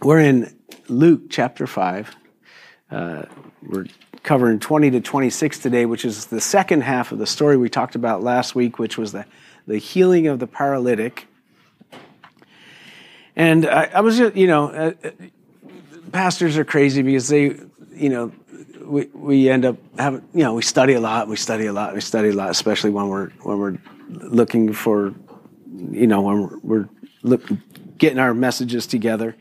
We're in Luke chapter 5. Uh, we're covering 20 to 26 today, which is the second half of the story we talked about last week, which was the, the healing of the paralytic. And I, I was just, you know, uh, uh, pastors are crazy because they, you know, we, we end up having, you know, we study a lot, we study a lot, we study a lot, especially when we're, when we're looking for, you know, when we're, we're look, getting our messages together,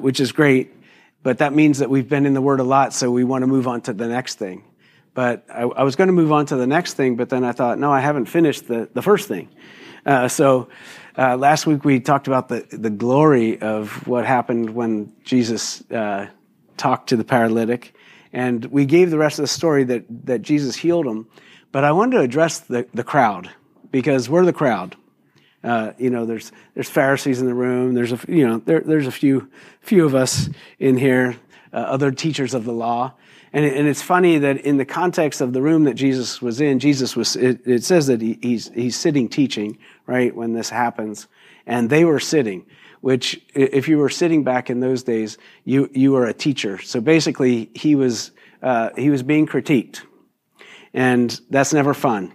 which is great. But that means that we've been in the Word a lot, so we want to move on to the next thing. But I, I was going to move on to the next thing, but then I thought, no, I haven't finished the, the first thing. Uh, so uh, last week we talked about the, the glory of what happened when Jesus uh, talked to the paralytic. And we gave the rest of the story that, that Jesus healed him. But I wanted to address the, the crowd because we're the crowd. Uh, you know, there's there's Pharisees in the room. There's a you know there, there's a few few of us in here, uh, other teachers of the law, and and it's funny that in the context of the room that Jesus was in, Jesus was it, it says that he, he's he's sitting teaching right when this happens, and they were sitting. Which, if you were sitting back in those days, you you were a teacher. So basically, he was uh, he was being critiqued, and that's never fun.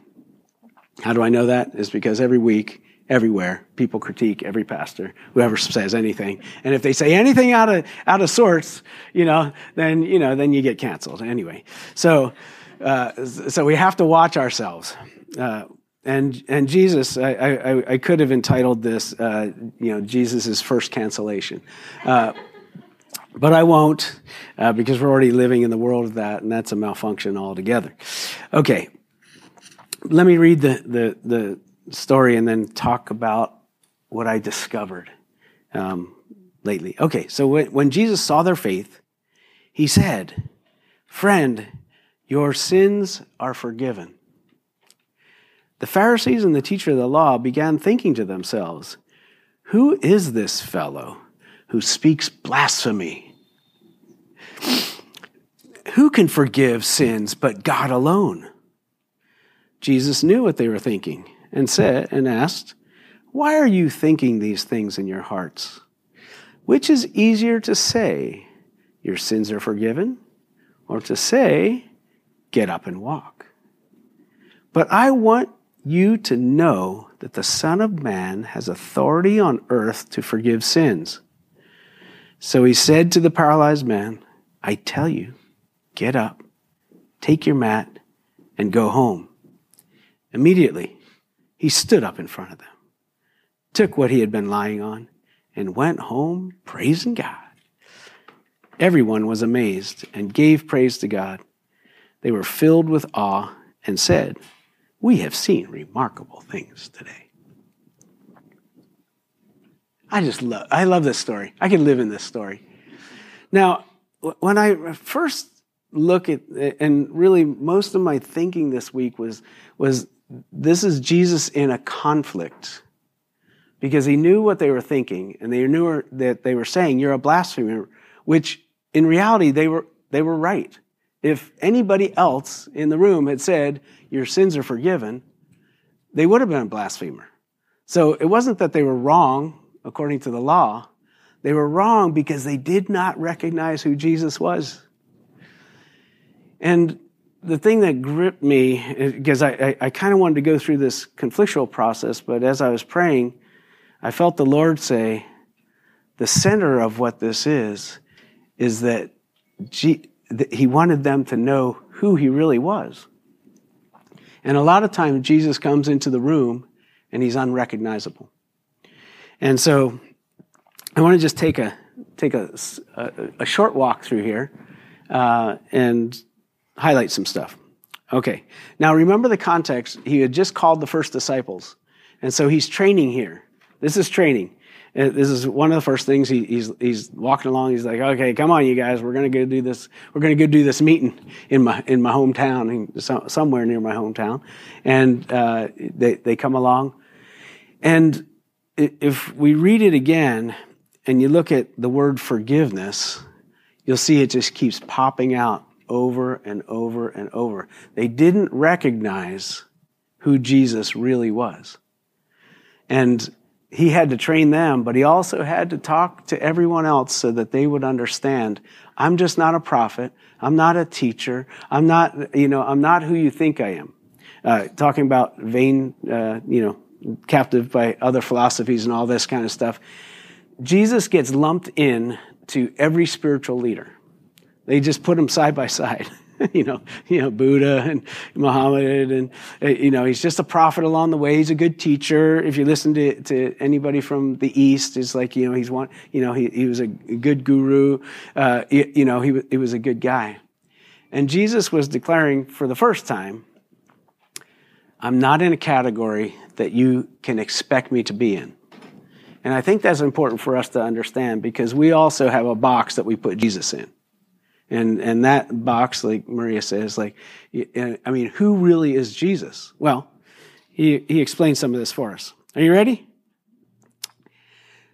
How do I know that? Is because every week everywhere. People critique every pastor, whoever says anything. And if they say anything out of, out of sorts, you know, then, you know, then you get canceled anyway. So, uh, so we have to watch ourselves. Uh, and, and Jesus, I, I, I, could have entitled this, uh, you know, Jesus' first cancellation. Uh, but I won't, uh, because we're already living in the world of that, and that's a malfunction altogether. Okay. Let me read the, the, the story and then talk about what I discovered um, lately. Okay, so when, when Jesus saw their faith, he said, Friend, your sins are forgiven. The Pharisees and the teacher of the law began thinking to themselves, Who is this fellow who speaks blasphemy? Who can forgive sins but God alone? Jesus knew what they were thinking and said and asked, Why are you thinking these things in your hearts? Which is easier to say, Your sins are forgiven, or to say, Get up and walk? But I want you to know that the Son of Man has authority on earth to forgive sins. So he said to the paralyzed man, I tell you, get up, take your mat, and go home. Immediately, he stood up in front of them, took what he had been lying on, and went home praising God. Everyone was amazed and gave praise to God. They were filled with awe and said, We have seen remarkable things today. I just love I love this story. I can live in this story. Now, when I first look at and really most of my thinking this week was was this is Jesus in a conflict because he knew what they were thinking and they knew that they were saying, You're a blasphemer, which in reality they were, they were right. If anybody else in the room had said, Your sins are forgiven, they would have been a blasphemer. So it wasn't that they were wrong according to the law. They were wrong because they did not recognize who Jesus was. And the thing that gripped me, because I, I, I kind of wanted to go through this conflictual process, but as I was praying, I felt the Lord say, the center of what this is, is that, G, that He wanted them to know who He really was. And a lot of times, Jesus comes into the room and He's unrecognizable. And so, I want to just take a take a, a, a short walk through here uh, and highlight some stuff. Okay. Now remember the context. He had just called the first disciples. And so he's training here. This is training. This is one of the first things he, he's, he's walking along. He's like, okay, come on, you guys. We're going to go do this. We're going to go do this meeting in my, in my hometown, somewhere near my hometown. And, uh, they, they come along. And if we read it again and you look at the word forgiveness, you'll see it just keeps popping out over and over and over. They didn't recognize who Jesus really was. And he had to train them, but he also had to talk to everyone else so that they would understand I'm just not a prophet. I'm not a teacher. I'm not, you know, I'm not who you think I am. Uh, talking about vain, uh, you know, captive by other philosophies and all this kind of stuff. Jesus gets lumped in to every spiritual leader. They just put him side by side. you know, you know, Buddha and Muhammad, and uh, you know, he's just a prophet along the way. He's a good teacher. If you listen to, to anybody from the East, it's like you know, he's one. You know, he, he was a good guru. Uh, you, you know, he he was a good guy, and Jesus was declaring for the first time, "I'm not in a category that you can expect me to be in." And I think that's important for us to understand because we also have a box that we put Jesus in. And, and that box, like Maria says, like, I mean, who really is Jesus? Well, he, he explains some of this for us. Are you ready?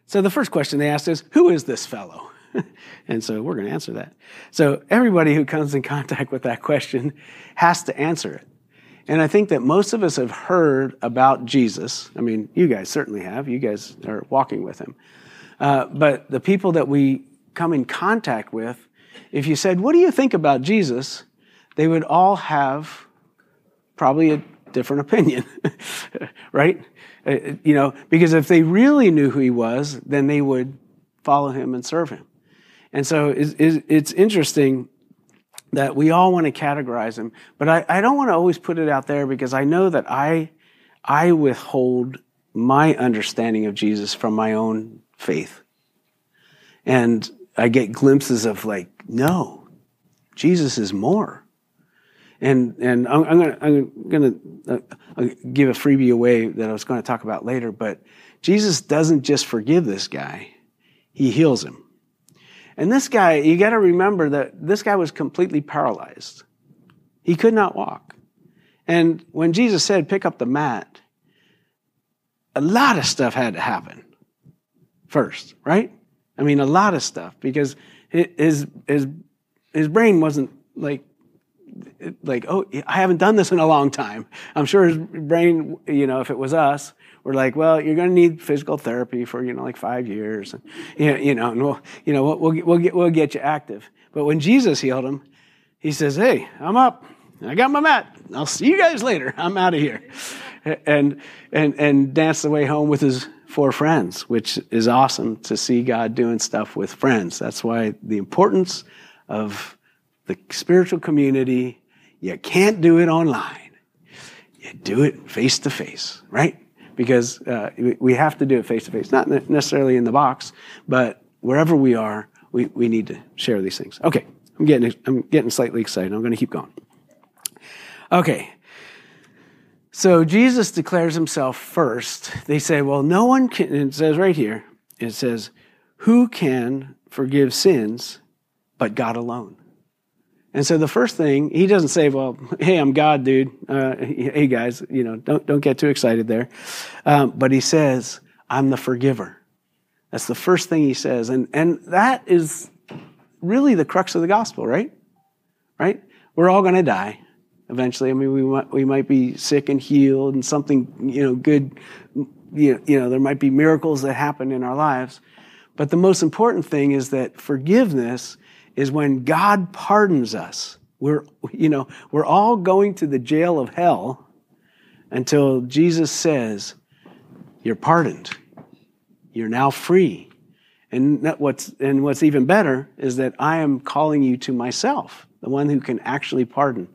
So the first question they asked is, who is this fellow? and so we're going to answer that. So everybody who comes in contact with that question has to answer it. And I think that most of us have heard about Jesus. I mean, you guys certainly have. You guys are walking with him. Uh, but the people that we come in contact with if you said, What do you think about Jesus? they would all have probably a different opinion, right? Uh, you know, because if they really knew who he was, then they would follow him and serve him. And so it's, it's interesting that we all want to categorize him, but I, I don't want to always put it out there because I know that I, I withhold my understanding of Jesus from my own faith. And I get glimpses of like, no, Jesus is more. And, and I'm, gonna, I'm gonna uh, give a freebie away that I was going to talk about later, but Jesus doesn't just forgive this guy, he heals him. And this guy, you got to remember that this guy was completely paralyzed. He could not walk. And when Jesus said, pick up the mat, a lot of stuff had to happen first, right? I mean, a lot of stuff because his his his brain wasn't like like oh I haven't done this in a long time. I'm sure his brain, you know, if it was us, we're like, well, you're going to need physical therapy for you know like five years, and, you know, and we'll you know we'll we'll get we'll get you active. But when Jesus healed him, he says, hey, I'm up. I got my mat. I'll see you guys later. I'm out of here. And and and danced the way home with his for friends, which is awesome to see God doing stuff with friends. That's why the importance of the spiritual community, you can't do it online. You do it face to face, right? Because uh, we have to do it face to face, not necessarily in the box, but wherever we are, we, we need to share these things. Okay, I'm getting, I'm getting slightly excited. I'm going to keep going. Okay, so Jesus declares himself first. They say, well, no one can, it says right here, it says, who can forgive sins but God alone? And so the first thing, he doesn't say, well, hey, I'm God, dude. Uh, hey, guys, you know, don't, don't get too excited there. Um, but he says, I'm the forgiver. That's the first thing he says. And, and that is really the crux of the gospel, right? Right? We're all going to die eventually. I mean, we might, we might be sick and healed and something, you know, good, you know, there might be miracles that happen in our lives. But the most important thing is that forgiveness is when God pardons us. We're, you know, we're all going to the jail of hell until Jesus says, you're pardoned. You're now free. And what's, and what's even better is that I am calling you to myself, the one who can actually pardon.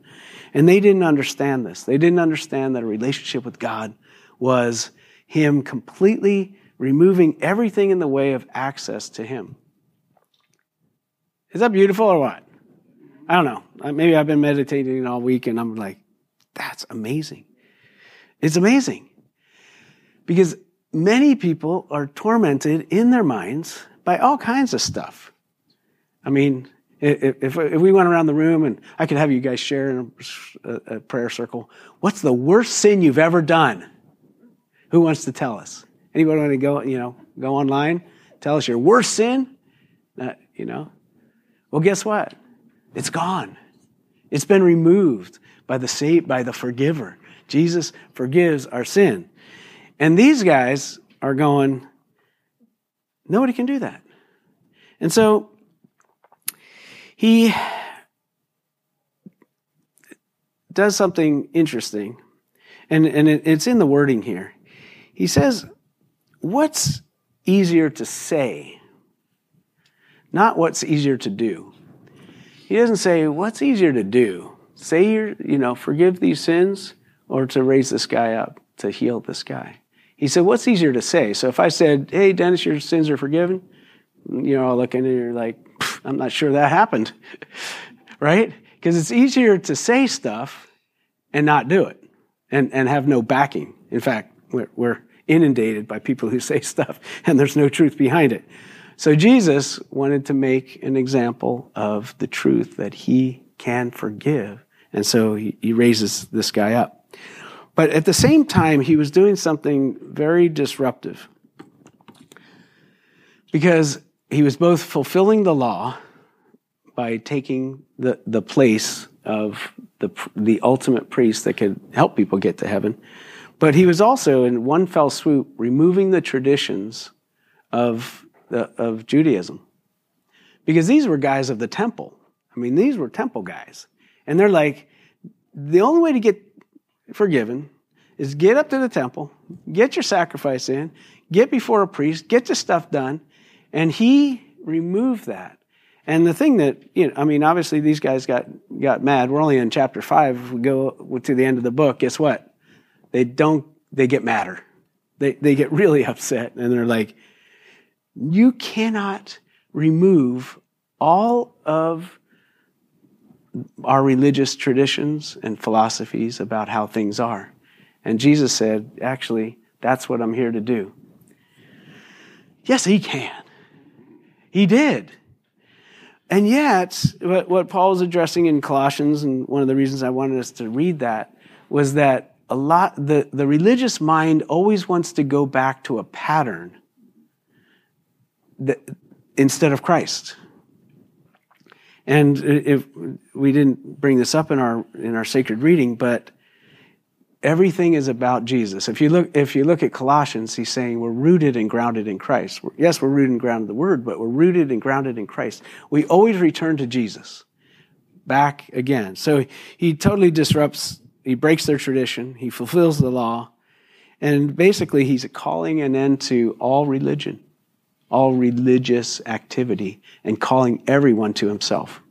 And they didn't understand this. They didn't understand that a relationship with God was Him completely removing everything in the way of access to Him. Is that beautiful or what? I don't know. Maybe I've been meditating all week and I'm like, that's amazing. It's amazing. Because many people are tormented in their minds by all kinds of stuff. I mean, if, if, we went around the room and I could have you guys share in a, a, prayer circle, what's the worst sin you've ever done? Who wants to tell us? Anybody want to go, you know, go online? Tell us your worst sin? Uh, you know? Well, guess what? It's gone. It's been removed by the by the forgiver. Jesus forgives our sin. And these guys are going, nobody can do that. And so he does something interesting, and, and it, it's in the wording here. He says, What's easier to say, not what's easier to do? He doesn't say, What's easier to do? Say, you you know, forgive these sins or to raise this guy up, to heal this guy. He said, What's easier to say? So if I said, Hey, Dennis, your sins are forgiven, you know, I'll look and you're like, I'm not sure that happened, right? Because it's easier to say stuff and not do it and, and have no backing. In fact, we're, we're inundated by people who say stuff and there's no truth behind it. So Jesus wanted to make an example of the truth that he can forgive. And so he, he raises this guy up. But at the same time, he was doing something very disruptive because he was both fulfilling the law by taking the, the place of the, the ultimate priest that could help people get to heaven. But he was also, in one fell swoop, removing the traditions of, the, of Judaism. Because these were guys of the temple. I mean, these were temple guys. And they're like, the only way to get forgiven is get up to the temple, get your sacrifice in, get before a priest, get your stuff done. And he removed that. And the thing that, you know, I mean, obviously these guys got, got mad. We're only in chapter five. If we go to the end of the book, guess what? They don't, they get madder. They, they get really upset and they're like, you cannot remove all of our religious traditions and philosophies about how things are. And Jesus said, actually, that's what I'm here to do. Yes, he can. He did. And yet, what, what Paul is addressing in Colossians, and one of the reasons I wanted us to read that, was that a lot, the, the religious mind always wants to go back to a pattern that, instead of Christ. And if we didn't bring this up in our in our sacred reading, but everything is about Jesus. If you look if you look at Colossians, he's saying we're rooted and grounded in Christ. Yes, we're rooted and grounded in the Word, but we're rooted and grounded in Christ. We always return to Jesus. Back again. So he totally disrupts, he breaks their tradition, he fulfills the law, and basically he's calling an end to all religion all religious activity and calling everyone to himself.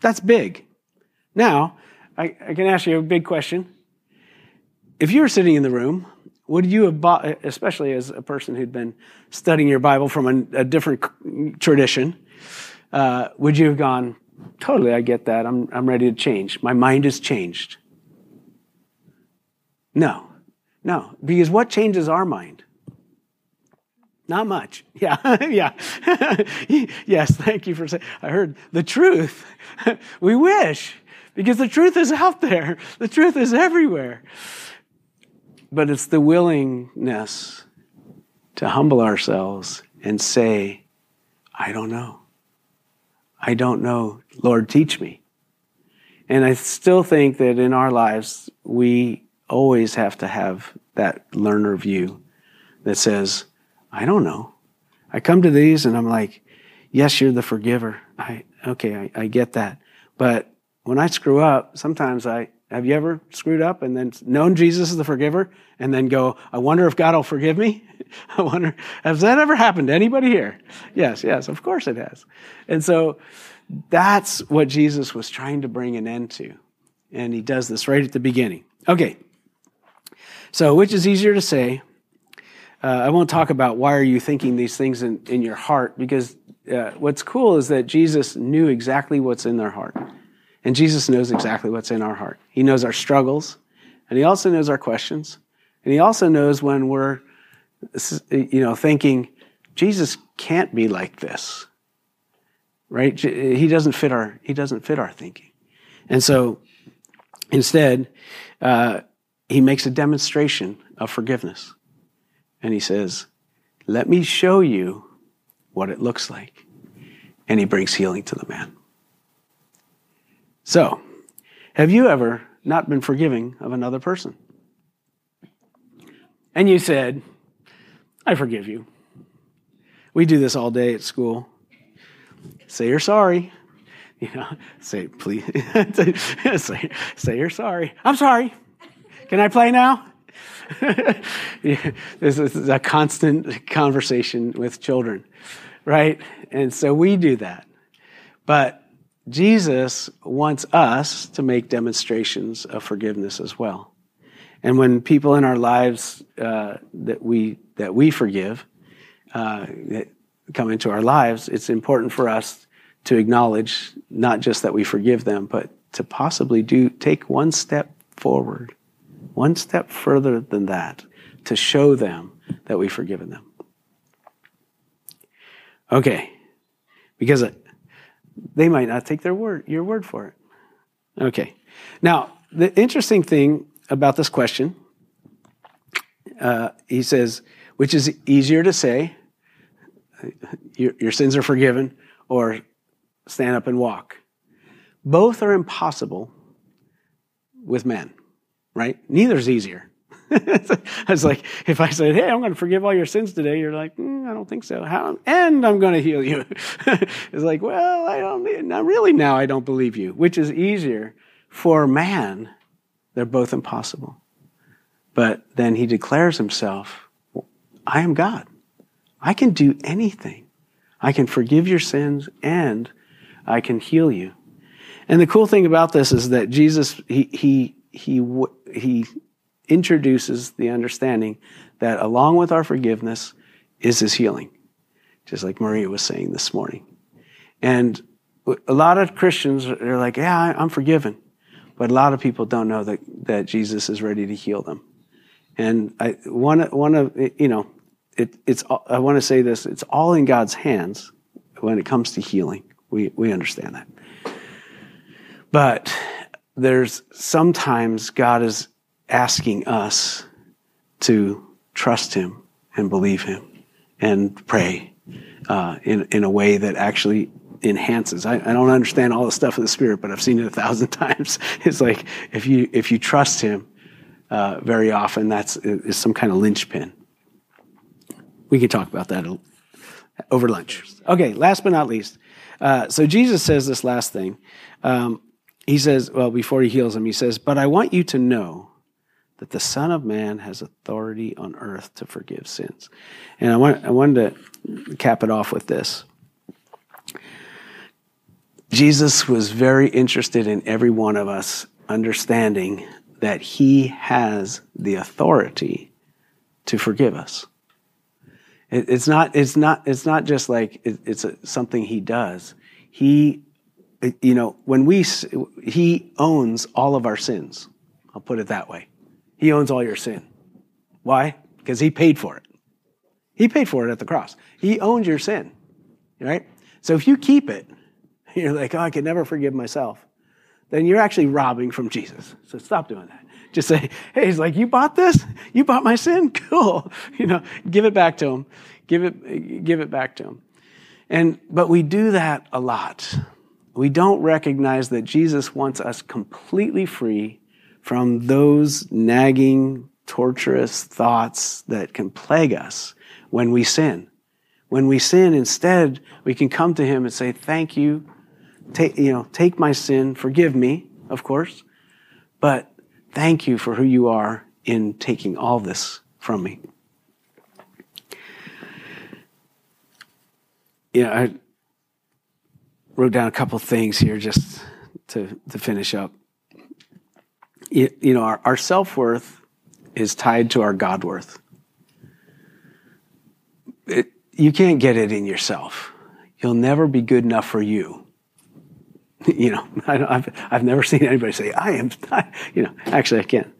That's big. Now, I, I, can ask you a big question. If you were sitting in the room, would you have bought, especially as a person who'd been studying your Bible from a, a different tradition, uh, would you have gone, totally, I get that. I'm, I'm ready to change. My mind has changed. No, no, because what changes our mind? Not much. Yeah, yeah. yes, thank you for saying. I heard the truth. we wish, because the truth is out there. The truth is everywhere. But it's the willingness to humble ourselves and say, I don't know. I don't know. Lord, teach me. And I still think that in our lives, we always have to have that learner view that says, I don't know. I come to these and I'm like, yes, you're the forgiver. I, okay, I, I get that. But when I screw up, sometimes I, have you ever screwed up and then known Jesus is the forgiver and then go, I wonder if God will forgive me? I wonder, has that ever happened to anybody here? Yes, yes, of course it has. And so that's what Jesus was trying to bring an end to. And he does this right at the beginning. Okay. So, which is easier to say, uh, I won't talk about why are you thinking these things in, in your heart because uh, what's cool is that Jesus knew exactly what's in their heart. And Jesus knows exactly what's in our heart. He knows our struggles, and he also knows our questions. And he also knows when we're you know thinking Jesus can't be like this. Right? He doesn't fit our he doesn't fit our thinking. And so instead, uh, he makes a demonstration of forgiveness and he says, Let me show you what it looks like. And he brings healing to the man. So, have you ever not been forgiving of another person? and you said, I forgive you. We do this all day at school. Say you're sorry. You know, say please. say, say you're sorry. I'm sorry. Can I play now? this is a constant conversation with children, right? And so we do that. But Jesus wants us to make demonstrations of forgiveness as well. And when people in our lives uh, that we that we forgive uh, come into our lives, it's important for us to acknowledge not just that we forgive them, but to possibly do take one step forward, one step further than that, to show them that we've forgiven them. Okay, because they might not take their word, your word for it. Okay. Now, the interesting thing about this question, uh, he says, which is easier to say, your, your sins are forgiven, or stand up and walk. Both are impossible with men, right? Neither's easier. I was like, if I said, "Hey, I'm going to forgive all your sins today," you're like, mm, "I don't think so." How? And I'm going to heal you. it's like, well, I don't. Not really. Now I don't believe you. Which is easier for man? They're both impossible. But then he declares himself, "I am God. I can do anything. I can forgive your sins and I can heal you." And the cool thing about this is that Jesus, he he he he introduces the understanding that along with our forgiveness is his healing, just like Maria was saying this morning. And a lot of Christians are like, yeah, I'm forgiven. But a lot of people don't know that, that Jesus is ready to heal them. And I, one of, you know, it, it's, I want to say this, it's all in God's hands when it comes to healing. We, we understand that. But there's sometimes God is asking us to trust Him and believe Him and pray uh, in, in a way that actually enhances. I, I, don't understand all the stuff of the Spirit, but I've seen it a thousand times. It's like if you if you trust Him, uh, very often that's is some kind of linchpin. We can talk about that over lunch. Okay, last but not least. Uh, so Jesus says this last thing. Um, he says, well, before he heals him, he says, "But I want you to know that the Son of Man has authority on earth to forgive sins. And I, want, I wanted to cap it off with this. Jesus was very interested in every one of us understanding that he has the authority to forgive us. It, it's not, it's not, it's not just like it, it's a, something he does. He, you know, when we, he owns all of our sins. I'll put it that way. He owns all your sin. Why? Because he paid for it. He paid for it at the cross. He owns your sin, right? So if you keep it, you're like, oh, I can never forgive myself. Then you're actually robbing from Jesus. So stop doing that. Just say, hey, he's like, you bought this? You bought my sin? Cool. You know, give it back to him. Give it, give it back to him. And, but we do that a lot. We don't recognize that Jesus wants us completely free from those nagging, torturous thoughts that can plague us when we sin. When we sin, instead, we can come to Him and say, Thank you. Take, you know, take my sin, forgive me, of course, but thank you for who you are in taking all this from me. Yeah, I wrote down a couple things here just to, to finish up you, know, our, our self worth is tied to our God worth. It, you can't get it in yourself. You'll never be good enough for you. You know, I have I've never seen anybody say, I am, I, you know, actually, I can't.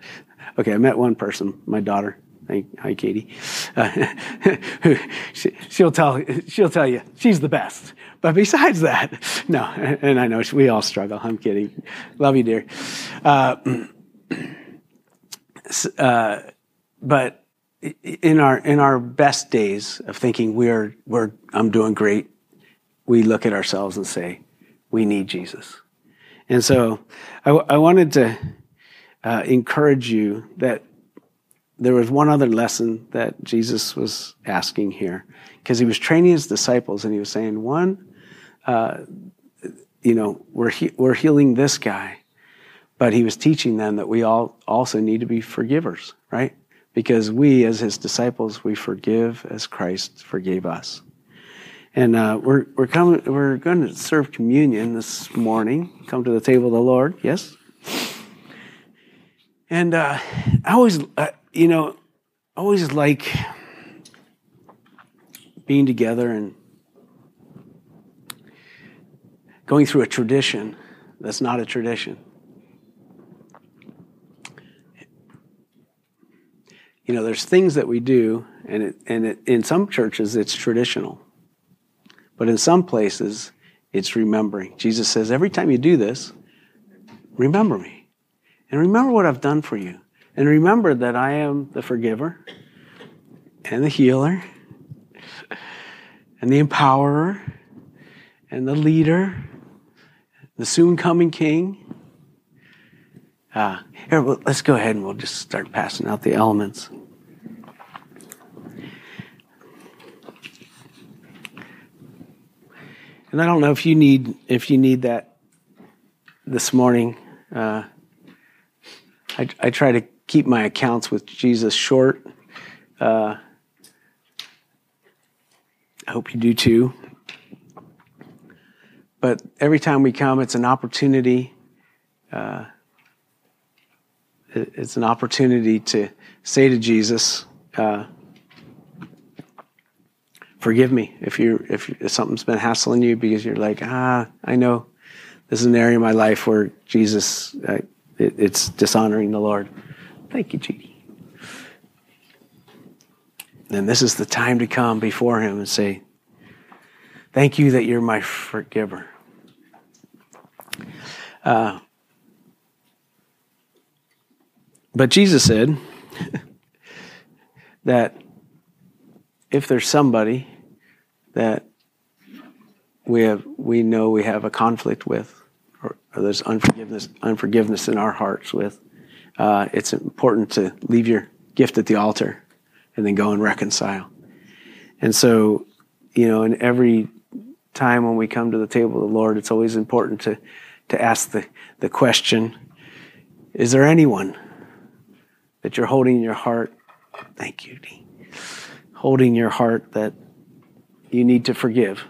Okay, I met one person, my daughter. Hi, hi Katie. Uh, she, she'll tell she'll tell you she's the best. But besides that, no. And I know we all struggle. I'm kidding. Love you, dear. Uh, uh, but in our in our best days of thinking we're we're I'm doing great, we look at ourselves and say we need Jesus. And so I, I wanted to uh, encourage you that there was one other lesson that Jesus was asking here because he was training his disciples and he was saying, one, uh, you know, we're, he- we're healing this guy, but he was teaching them that we all also need to be forgivers, right? Because we, as his disciples, we forgive as Christ forgave us. And uh, we're we're coming. We're going to serve communion this morning. Come to the table of the Lord. Yes. And uh, I always, uh, you know, always like being together and going through a tradition that's not a tradition. You know, there's things that we do, and it, and it, in some churches it's traditional, but in some places it's remembering. Jesus says, every time you do this, remember me, and remember what I've done for you, and remember that I am the forgiver, and the healer, and the empowerer, and the leader, the soon coming king. Uh, here, let's go ahead and we'll just start passing out the elements. And I don't know if you need if you need that this morning. Uh, I, I try to keep my accounts with Jesus short. Uh, I hope you do too. But every time we come, it's an opportunity. Uh, it's an opportunity to say to Jesus, uh, "Forgive me if you if, if something's been hassling you because you're like, ah, I know this is an area of my life where Jesus, uh, it, it's dishonoring the Lord." Thank you, Judy. And this is the time to come before Him and say, Thank you that you're my forgiver. Uh, but Jesus said that if there's somebody that we have, we know we have a conflict with, or, or there's unforgiveness, unforgiveness in our hearts with, uh, it's important to leave your gift at the altar and then go and reconcile. And so, you know, in every time when we come to the table of the Lord, it's always important to, to ask the, the question Is there anyone that you're holding in your heart? Thank you. Holding your heart that you need to forgive.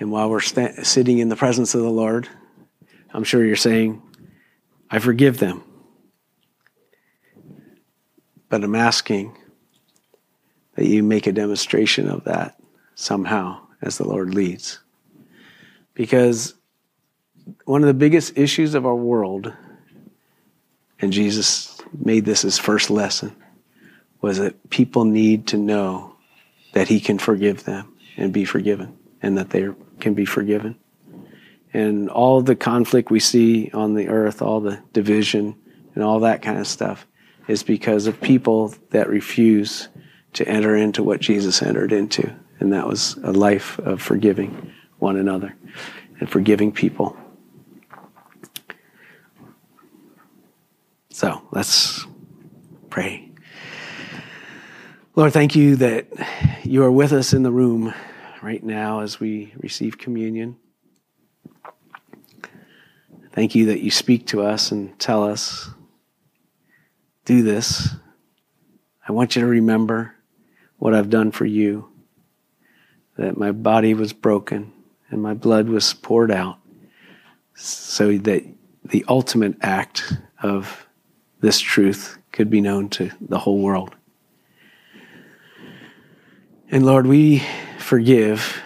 And while we're sta- sitting in the presence of the Lord, I'm sure you're saying, I forgive them. But I'm asking that you make a demonstration of that somehow as the Lord leads. Because one of the biggest issues of our world, and Jesus made this his first lesson, was that people need to know that He can forgive them and be forgiven, and that they can be forgiven. And all the conflict we see on the earth, all the division, and all that kind of stuff, is because of people that refuse to enter into what Jesus entered into. And that was a life of forgiving one another and forgiving people. So let's pray. Lord, thank you that you are with us in the room right now as we receive communion. Thank you that you speak to us and tell us, do this. I want you to remember what I've done for you, that my body was broken and my blood was poured out so that the ultimate act of this truth could be known to the whole world. And Lord, we forgive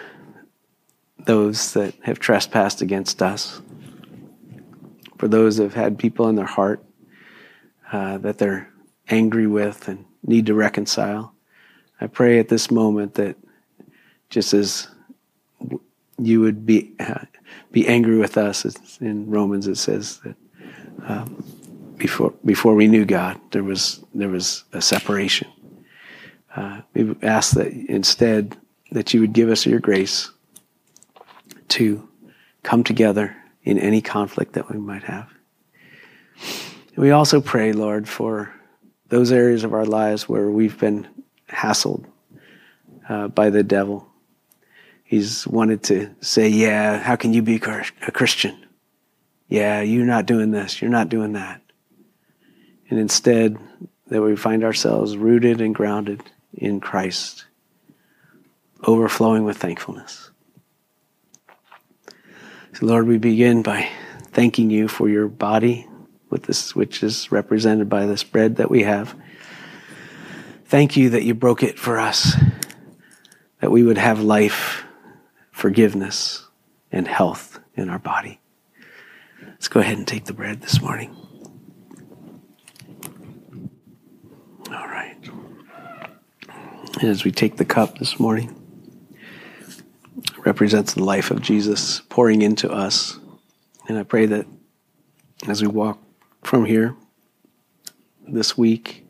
those that have trespassed against us. For those that have had people in their heart uh, that they're angry with and need to reconcile. I pray at this moment that just as you would be uh, be angry with us, in Romans it says that um, before before we knew God, there was there was a separation. Uh, we ask that instead that you would give us your grace to come together in any conflict that we might have. We also pray, Lord, for those areas of our lives where we've been hassled uh, by the devil. He's wanted to say, Yeah, how can you be a Christian? Yeah, you're not doing this, you're not doing that. And instead, that we find ourselves rooted and grounded in Christ, overflowing with thankfulness. So, Lord, we begin by thanking you for your body, with this, which is represented by this bread that we have. Thank you that you broke it for us, that we would have life, forgiveness, and health in our body. Let's go ahead and take the bread this morning. All right. And as we take the cup this morning, represents the life of Jesus pouring into us. And I pray that as we walk from here this week,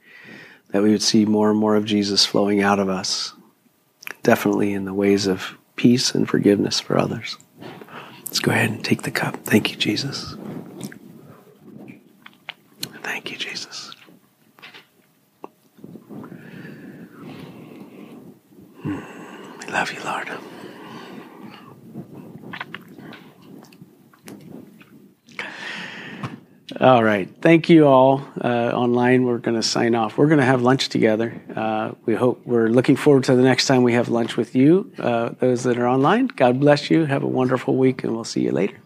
that we would see more and more of Jesus flowing out of us, definitely in the ways of peace and forgiveness for others. Let's go ahead and take the cup. Thank you, Jesus. Thank you, Jesus. Hmm. We love you, Lord. All right. Thank you all uh, online. We're going to sign off. We're going to have lunch together. Uh, we hope we're looking forward to the next time we have lunch with you, uh, those that are online. God bless you. Have a wonderful week, and we'll see you later.